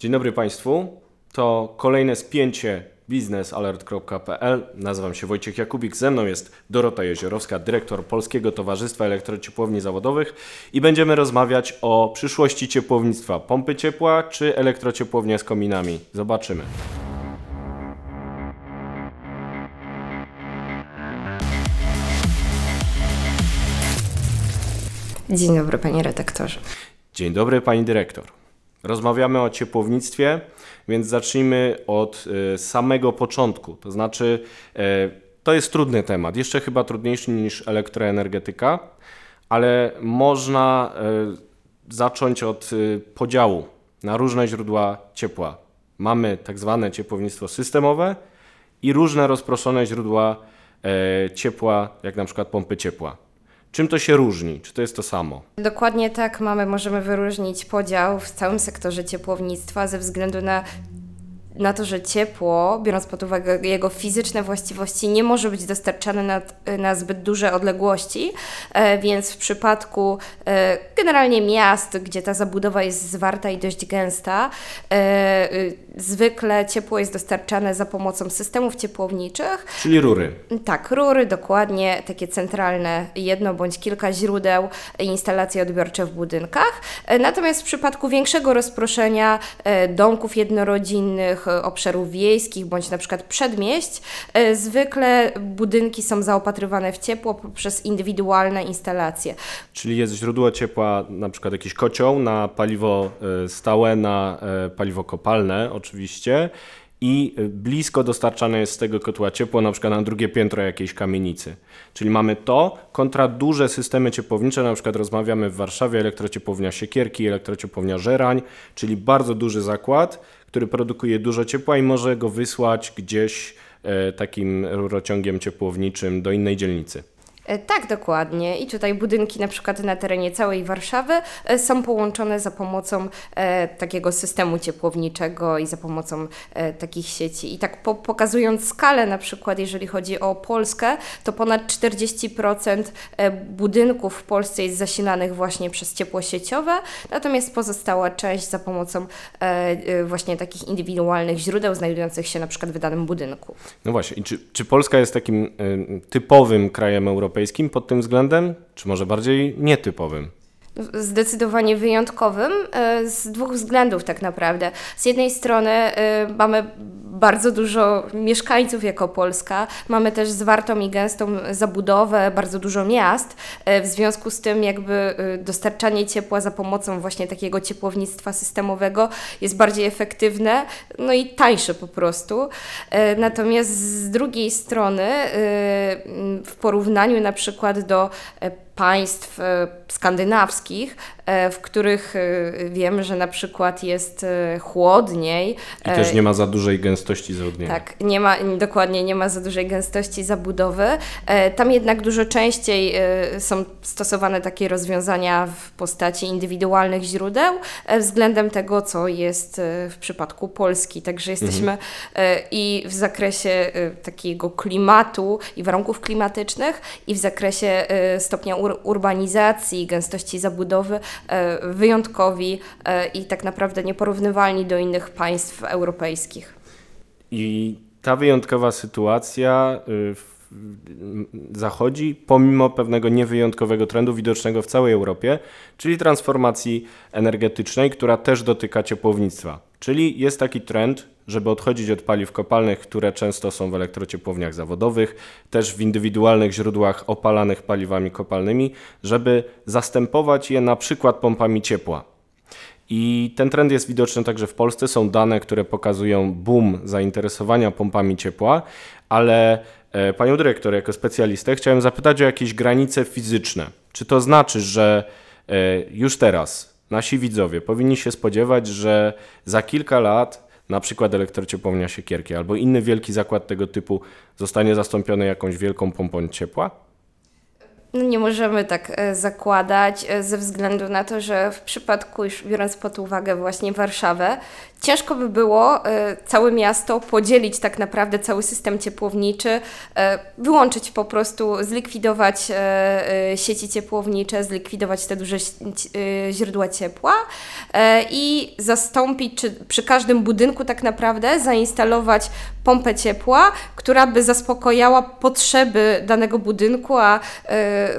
Dzień dobry Państwu. To kolejne spięcie biznesalert.pl. Nazywam się Wojciech Jakubik. Ze mną jest Dorota Jeziorowska, dyrektor Polskiego Towarzystwa Elektrociepłowni Zawodowych i będziemy rozmawiać o przyszłości ciepłownictwa. Pompy ciepła czy elektrociepłownia z kominami? Zobaczymy. Dzień dobry, panie redaktorze. Dzień dobry Pani Dyrektor. Rozmawiamy o ciepłownictwie, więc zacznijmy od e, samego początku. To znaczy, e, to jest trudny temat, jeszcze chyba trudniejszy niż elektroenergetyka, ale można e, zacząć od podziału na różne źródła ciepła. Mamy tak zwane ciepłownictwo systemowe i różne rozproszone źródła ciepła, jak na przykład pompy ciepła. Czym to się różni? Czy to jest to samo? Dokładnie tak mamy, możemy wyróżnić podział w całym sektorze ciepłownictwa ze względu na na to, że ciepło, biorąc pod uwagę jego fizyczne właściwości, nie może być dostarczane na, na zbyt duże odległości, e, więc w przypadku e, generalnie miast, gdzie ta zabudowa jest zwarta i dość gęsta, e, zwykle ciepło jest dostarczane za pomocą systemów ciepłowniczych, Czyli rury. Tak, rury, dokładnie, takie centralne, jedno bądź kilka źródeł, instalacje odbiorcze w budynkach. Natomiast w przypadku większego rozproszenia domków jednorodzinnych, obszarów wiejskich bądź na przykład przedmieść, e, zwykle budynki są zaopatrywane w ciepło poprzez indywidualne instalacje. Czyli jest źródło ciepła, na przykład jakiś kocioł na paliwo e, stałe, na e, paliwo kopalne oczywiście i blisko dostarczane jest z tego kotła ciepło, na przykład na drugie piętro jakiejś kamienicy. Czyli mamy to kontra duże systemy ciepłownicze, na przykład rozmawiamy w Warszawie elektrociepłownia Siekierki, elektrociepłownia Żerań, czyli bardzo duży zakład, który produkuje dużo ciepła i może go wysłać gdzieś e, takim rurociągiem ciepłowniczym do innej dzielnicy. E, Tak, dokładnie. I tutaj budynki na przykład na terenie całej Warszawy e, są połączone za pomocą e, takiego systemu ciepłowniczego i za pomocą e, takich sieci. I tak po, pokazując skalę na przykład, jeżeli chodzi o Polskę, to ponad 40% e, budynków w Polsce jest zasilanych właśnie przez ciepło sieciowe, natomiast pozostała część za pomocą e, właśnie takich indywidualnych źródeł znajdujących się na przykład w danym budynku. No właśnie, i czy, czy Polska jest takim typowym krajem europejskim pod tym względem, czy może bardziej nietypowym? Zdecydowanie wyjątkowym e, z dwóch względów, tak naprawdę. Z jednej strony e, mamy bardzo dużo mieszkańców jako Polska, mamy też zwartą i gęstą zabudowę, bardzo dużo miast. E, W związku z tym, jakby dostarczanie ciepła za pomocą właśnie takiego ciepłownictwa systemowego jest bardziej efektywne, no i tańsze po prostu. Natomiast z drugiej strony, w porównaniu na przykład do państw e, skandynawskich, e, w których e, wiem, że na przykład jest chłodniej. I też nie ma za dużej gęstości zaodnienia. Tak, nie ma, dokładnie nie ma za dużej gęstości zabudowy. Tam jednak dużo częściej są stosowane takie rozwiązania w postaci indywidualnych źródeł względem tego, co jest w przypadku Polski. Także jesteśmy e, i w zakresie takiego klimatu i warunków klimatycznych, i w zakresie stopnia ur urbanizacji, gęstości zabudowy e, wyjątkowi e, i tak naprawdę nieporównywalni do innych państw europejskich. I ta wyjątkowa sytuacja y, zachodzi pomimo pewnego niewyjątkowego trendu widocznego w całej Europie, czyli transformacji energetycznej, która też dotyka ciepłownictwa. Czyli jest taki trend, żeby odchodzić od paliw kopalnych, które często są w elektrociepłowniach zawodowych, też w indywidualnych źródłach opalanych paliwami kopalnymi, żeby zastępować je na przykład pompami ciepła. I ten trend jest widoczny także w Polsce. Są dane, które pokazują boom zainteresowania pompami ciepła, ale e, panią dyrektor, jako specjalistę, chciałem zapytać o jakieś granice fizyczne. Czy to znaczy, że e, już teraz nasi widzowie powinni się spodziewać, że za kilka lat na przykład elektrociepłownia Siekierki albo inny wielki zakład tego typu zostanie zastąpiony jakąś wielką pompą ciepła? No nie możemy tak e, zakładać e, ze względu na to, że w przypadku, już biorąc pod uwagę właśnie Warszawę, ciężko by było e, całe miasto podzielić tak naprawdę cały system ciepłowniczy, e, wyłączyć po prostu, zlikwidować e, sieci ciepłownicze, zlikwidować te duże źródła ciepła i zastąpić, czy przy każdym budynku tak naprawdę zainstalować pompę ciepła, która by zaspokojała potrzeby danego budynku, a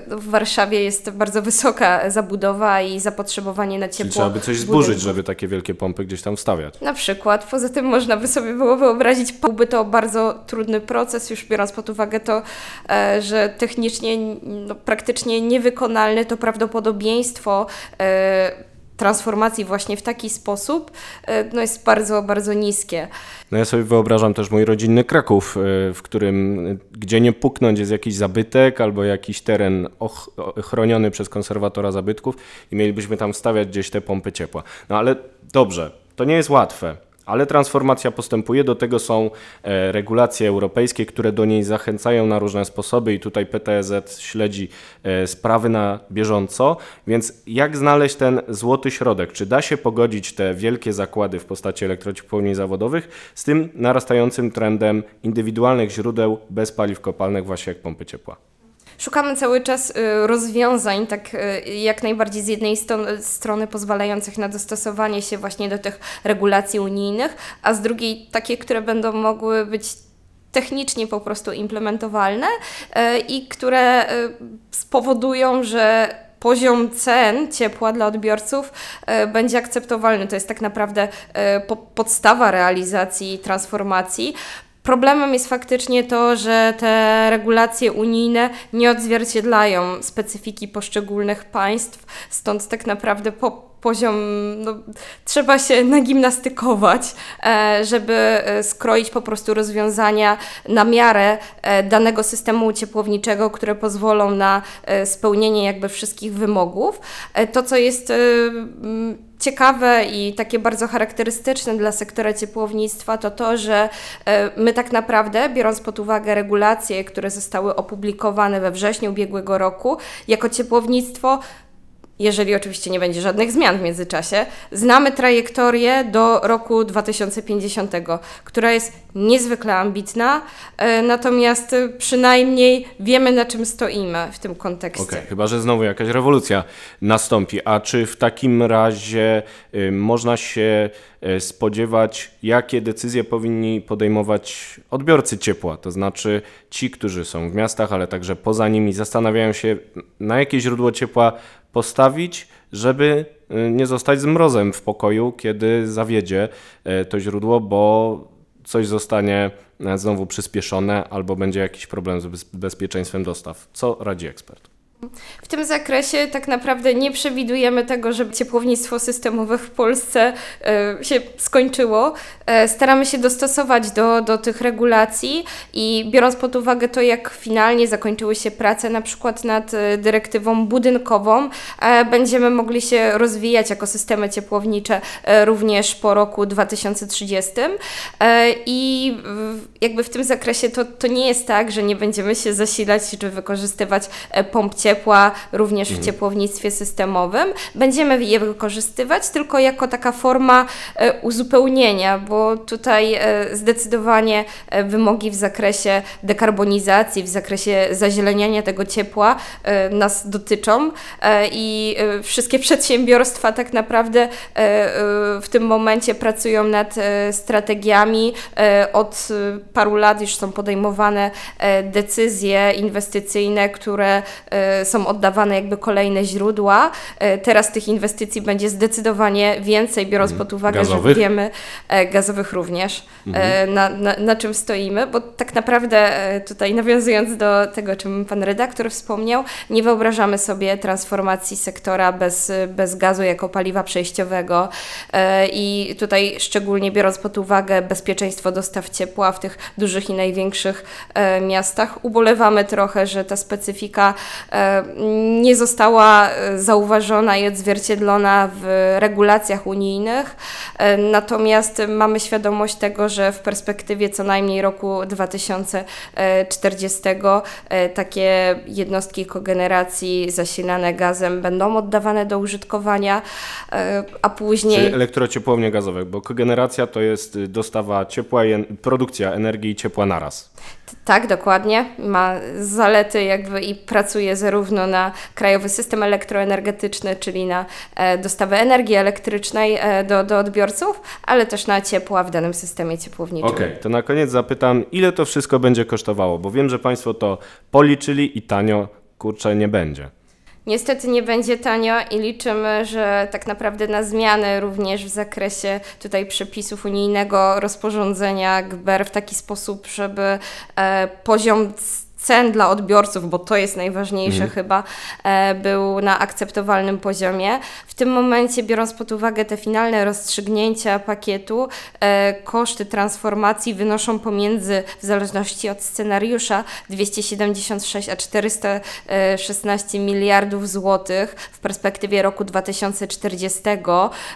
w Warszawie jest bardzo wysoka zabudowa i zapotrzebowanie na ciepło. Czyli trzeba by coś zburzyć, żeby takie wielkie pompy gdzieś tam wstawiać. Na przykład. Poza tym można by sobie było wyobrazić, byłby to bardzo trudny proces, już biorąc pod uwagę to, e, że technicznie no, praktycznie niewykonalne to prawdopodobieństwo e, transformacji właśnie w taki sposób e, no, jest bardzo, bardzo niskie. No ja sobie wyobrażam też mój rodzinny Kraków, w którym gdzie nie puknąć jest jakiś zabytek albo jakiś teren och- chroniony przez konserwatora zabytków i mielibyśmy tam wstawiać gdzieś te pompy ciepła. No ale dobrze, to nie jest łatwe. Ale transformacja postępuje, do tego są e, regulacje europejskie, które do niej zachęcają na różne sposoby i tutaj PTZ śledzi e, sprawy na bieżąco, więc jak znaleźć ten złoty środek? Czy da się pogodzić te wielkie zakłady w postaci elektrociepłowni zawodowych z tym narastającym trendem indywidualnych źródeł bez paliw kopalnych, właśnie jak pompy ciepła? Szukamy cały czas y, rozwiązań, tak y, jak najbardziej z jednej strony pozwalających na dostosowanie się właśnie do tych regulacji unijnych, a z drugiej takie, które będą mogły być technicznie po prostu implementowalne y, i które spowodują, że poziom cen ciepła dla odbiorców będzie akceptowalny. To jest tak naprawdę po, podstawa realizacji transformacji. Problemem jest faktycznie to, że te regulacje unijne nie odzwierciedlają specyfiki poszczególnych państw, stąd tak naprawdę po, poziom, no, trzeba się nagimnastykować, e, żeby e, skroić po prostu rozwiązania na miarę e, danego systemu ciepłowniczego, które pozwolą na spełnienie jakby wszystkich wymogów. To, co jest ciekawe i takie bardzo charakterystyczne dla sektora ciepłownictwa, to to, że my tak naprawdę, biorąc pod uwagę regulacje, które zostały opublikowane we wrześniu ubiegłego roku, jako ciepłownictwo jeżeli oczywiście nie będzie żadnych zmian w międzyczasie, znamy trajektorię do roku 2050, która jest niezwykle ambitna, e, natomiast przynajmniej wiemy na czym stoimy w tym kontekście. Okej, chyba że znowu jakaś rewolucja nastąpi. A czy w takim razie y, można się y, spodziewać, jakie decyzje powinni podejmować odbiorcy ciepła? To znaczy ci, którzy są w miastach, ale także poza nimi, zastanawiają się, na jakie źródło ciepła postawić, żeby y, nie zostać z mrozem w pokoju, kiedy zawiedzie y, to źródło, bo coś zostanie e, znowu przyspieszone albo będzie jakiś problem z bez- bezpieczeństwem dostaw. Co radzi ekspert? W tym zakresie tak naprawdę nie przewidujemy tego, żeby ciepłownictwo systemowe w Polsce e, się skończyło. E, staramy się dostosować do, do tych regulacji i biorąc pod uwagę to, jak finalnie zakończyły się prace na przykład nad e, dyrektywą budynkową, będziemy mogli się rozwijać jako systemy ciepłownicze również po roku 2030. E, I jakby w tym zakresie to, to nie jest tak, że nie będziemy się zasilać czy wykorzystywać pomp ciepła również w ciepłownictwie systemowym. Będziemy je wykorzystywać tylko jako taka forma e, uzupełnienia, bo tutaj e, zdecydowanie e, wymogi w zakresie dekarbonizacji, w zakresie zazieleniania tego ciepła nas dotyczą i wszystkie przedsiębiorstwa tak naprawdę w tym momencie pracują nad strategiami. Od paru lat już są podejmowane decyzje inwestycyjne, które są oddawane jakby kolejne źródła. E, Teraz tych inwestycji będzie zdecydowanie więcej, biorąc pod uwagę, Gazowych? że wiemy, e, gazowych również, e, na, na, na czym stoimy, bo tak naprawdę tutaj nawiązując do tego, o czym pan redaktor wspomniał, nie wyobrażamy sobie transformacji sektora bez, bez gazu jako paliwa przejściowego i tutaj szczególnie biorąc pod uwagę bezpieczeństwo dostaw ciepła w tych dużych i największych miastach, ubolewamy trochę, że ta specyfika nie została e, zauważona i odzwierciedlona w regulacjach unijnych. E, Natomiast mamy świadomość tego, że w perspektywie co najmniej roku 2040 e, takie jednostki kogeneracji zasilane gazem będą oddawane do użytkowania, a później. Czyli elektrociepłownie gazowe, bo kogeneracja to jest dostawa ciepła, produkcja energii i ciepła naraz. Tak, dokładnie. Ma zalety jakby i pracuje zarówno na krajowy system elektroenergetyczny, czyli na e, dostawę energii elektrycznej e, do, do odbiorców, ale też na ciepła w danym systemie ciepłowniczym. Okej, to na koniec zapytam, ile to wszystko będzie kosztowało, bo wiem, że Państwo to policzyli i tanio, kurczę, nie będzie. Niestety nie będzie tanio i liczymy, że tak naprawdę na zmiany również w zakresie tutaj przepisów unijnego rozporządzenia GBER w taki sposób, żeby e, poziom cen dla odbiorców, bo to jest najważniejsze chyba, e, był na akceptowalnym poziomie. W tym momencie, biorąc pod uwagę te finalne rozstrzygnięcia pakietu, e, koszty transformacji wynoszą pomiędzy, w zależności od scenariusza, 276 a 416 miliardów złotych w perspektywie roku 2040,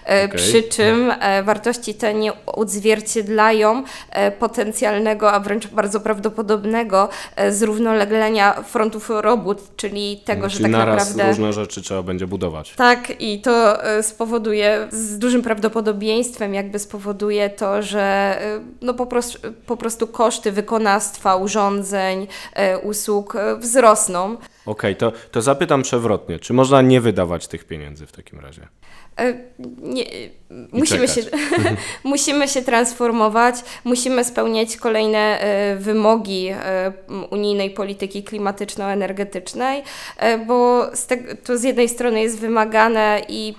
e, Okej. przy czym e, wartości te nie odzwierciedlają e, potencjalnego, a wręcz bardzo prawdopodobnego e, zrównoleglenia frontów robót, czyli tego, że Czyli tak naprawdę... różne rzeczy trzeba będzie budować. Tak, i to e, spowoduje z dużym prawdopodobieństwem, jakby spowoduje to, że e, no po, prostu, po prostu koszty wykonawstwa, urządzeń, e, usług wzrosną. Okej, to, to zapytam przewrotnie, czy można nie wydawać tych pieniędzy w takim razie? E, Nie, musimy, się, czekać. musimy się transformować, musimy spełniać kolejne e, wymogi e, unijnej polityki klimatyczno-energetycznej, e, bo to z jednej strony jest wymagane i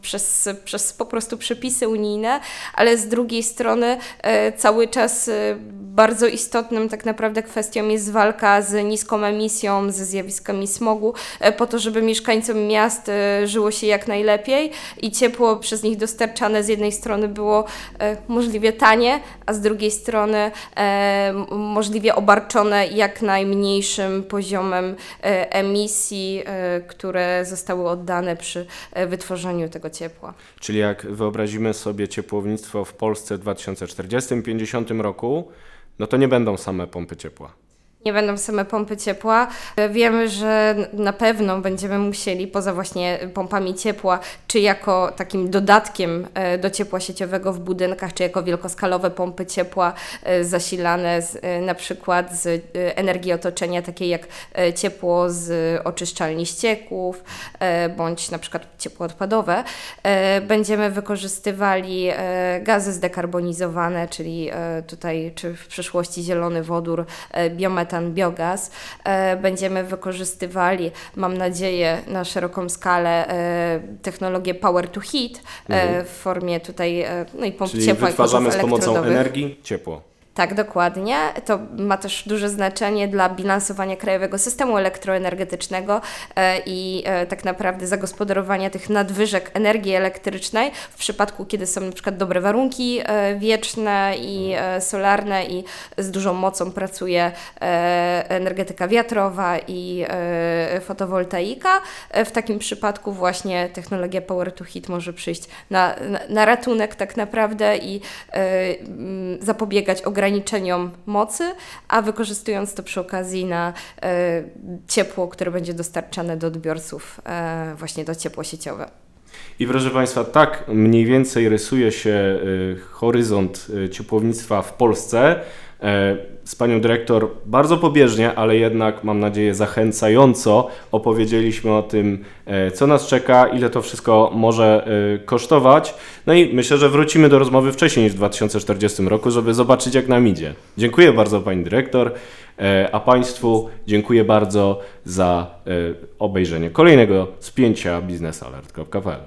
przez, przez po prostu przepisy unijne, ale z drugiej strony cały czas bardzo istotnym tak naprawdę kwestią jest walka z niską emisją, ze zjawiskami smogu, po to, żeby mieszkańcom miast żyło się jak najlepiej i ciepło przez nich dostarczane z jednej strony było e, możliwie tanie, a z drugiej strony e, możliwie obarczone jak najmniejszym poziomem e, emisji, które zostały oddane przy wytworzeniu tego ciepła. Czyli jak wyobrazimy sobie ciepłownictwo w Polsce w 2040-50 roku, no to nie będą same pompy ciepła. Nie będą same pompy ciepła. E, Wiemy, że na pewno będziemy musieli, poza właśnie pompami ciepła, czy jako takim dodatkiem e, do ciepła sieciowego w budynkach, czy jako wielkoskalowe pompy ciepła e, zasilane z, na przykład z energii otoczenia, takiej jak ciepło z oczyszczalni ścieków, bądź na przykład ciepło odpadowe, będziemy wykorzystywali gazy zdekarbonizowane, czyli tutaj, czy w przyszłości zielony wodór, e, biometan, biogaz. E, Będziemy wykorzystywali, mam nadzieję, na szeroką skalę e, technologię power to heat e, w formie tutaj, no i pomp Czyli ciepła i wytwarzamy z pomocą energii ciepło. Tak, dokładnie. To ma też duże znaczenie dla bilansowania krajowego systemu elektroenergetycznego e, i e, tak naprawdę zagospodarowania tych nadwyżek energii elektrycznej w przypadku, kiedy są na przykład dobre warunki e, wieczne i solarne i z dużą mocą pracuje energetyka wiatrowa i fotowoltaika. W takim przypadku właśnie technologia Power to Heat może przyjść na, na, ratunek tak naprawdę i zapobiegać ograniczeniom mocy, a wykorzystując to przy okazji na e, ciepło, które będzie dostarczane do odbiorców, e, właśnie to ciepło sieciowe. I proszę Państwa, tak mniej więcej rysuje się y, horyzont ciepłownictwa w Polsce. Z Panią Dyrektor bardzo pobieżnie, ale jednak mam nadzieję zachęcająco opowiedzieliśmy o tym, e, co nas czeka, ile to wszystko może e, kosztować. No i myślę, że wrócimy do rozmowy wcześniej niż w 2040 roku, żeby zobaczyć jak nam idzie. Dziękuję bardzo Pani Dyrektor, e, a Państwu dziękuję bardzo za obejrzenie kolejnego spięcia biznesalert.pl.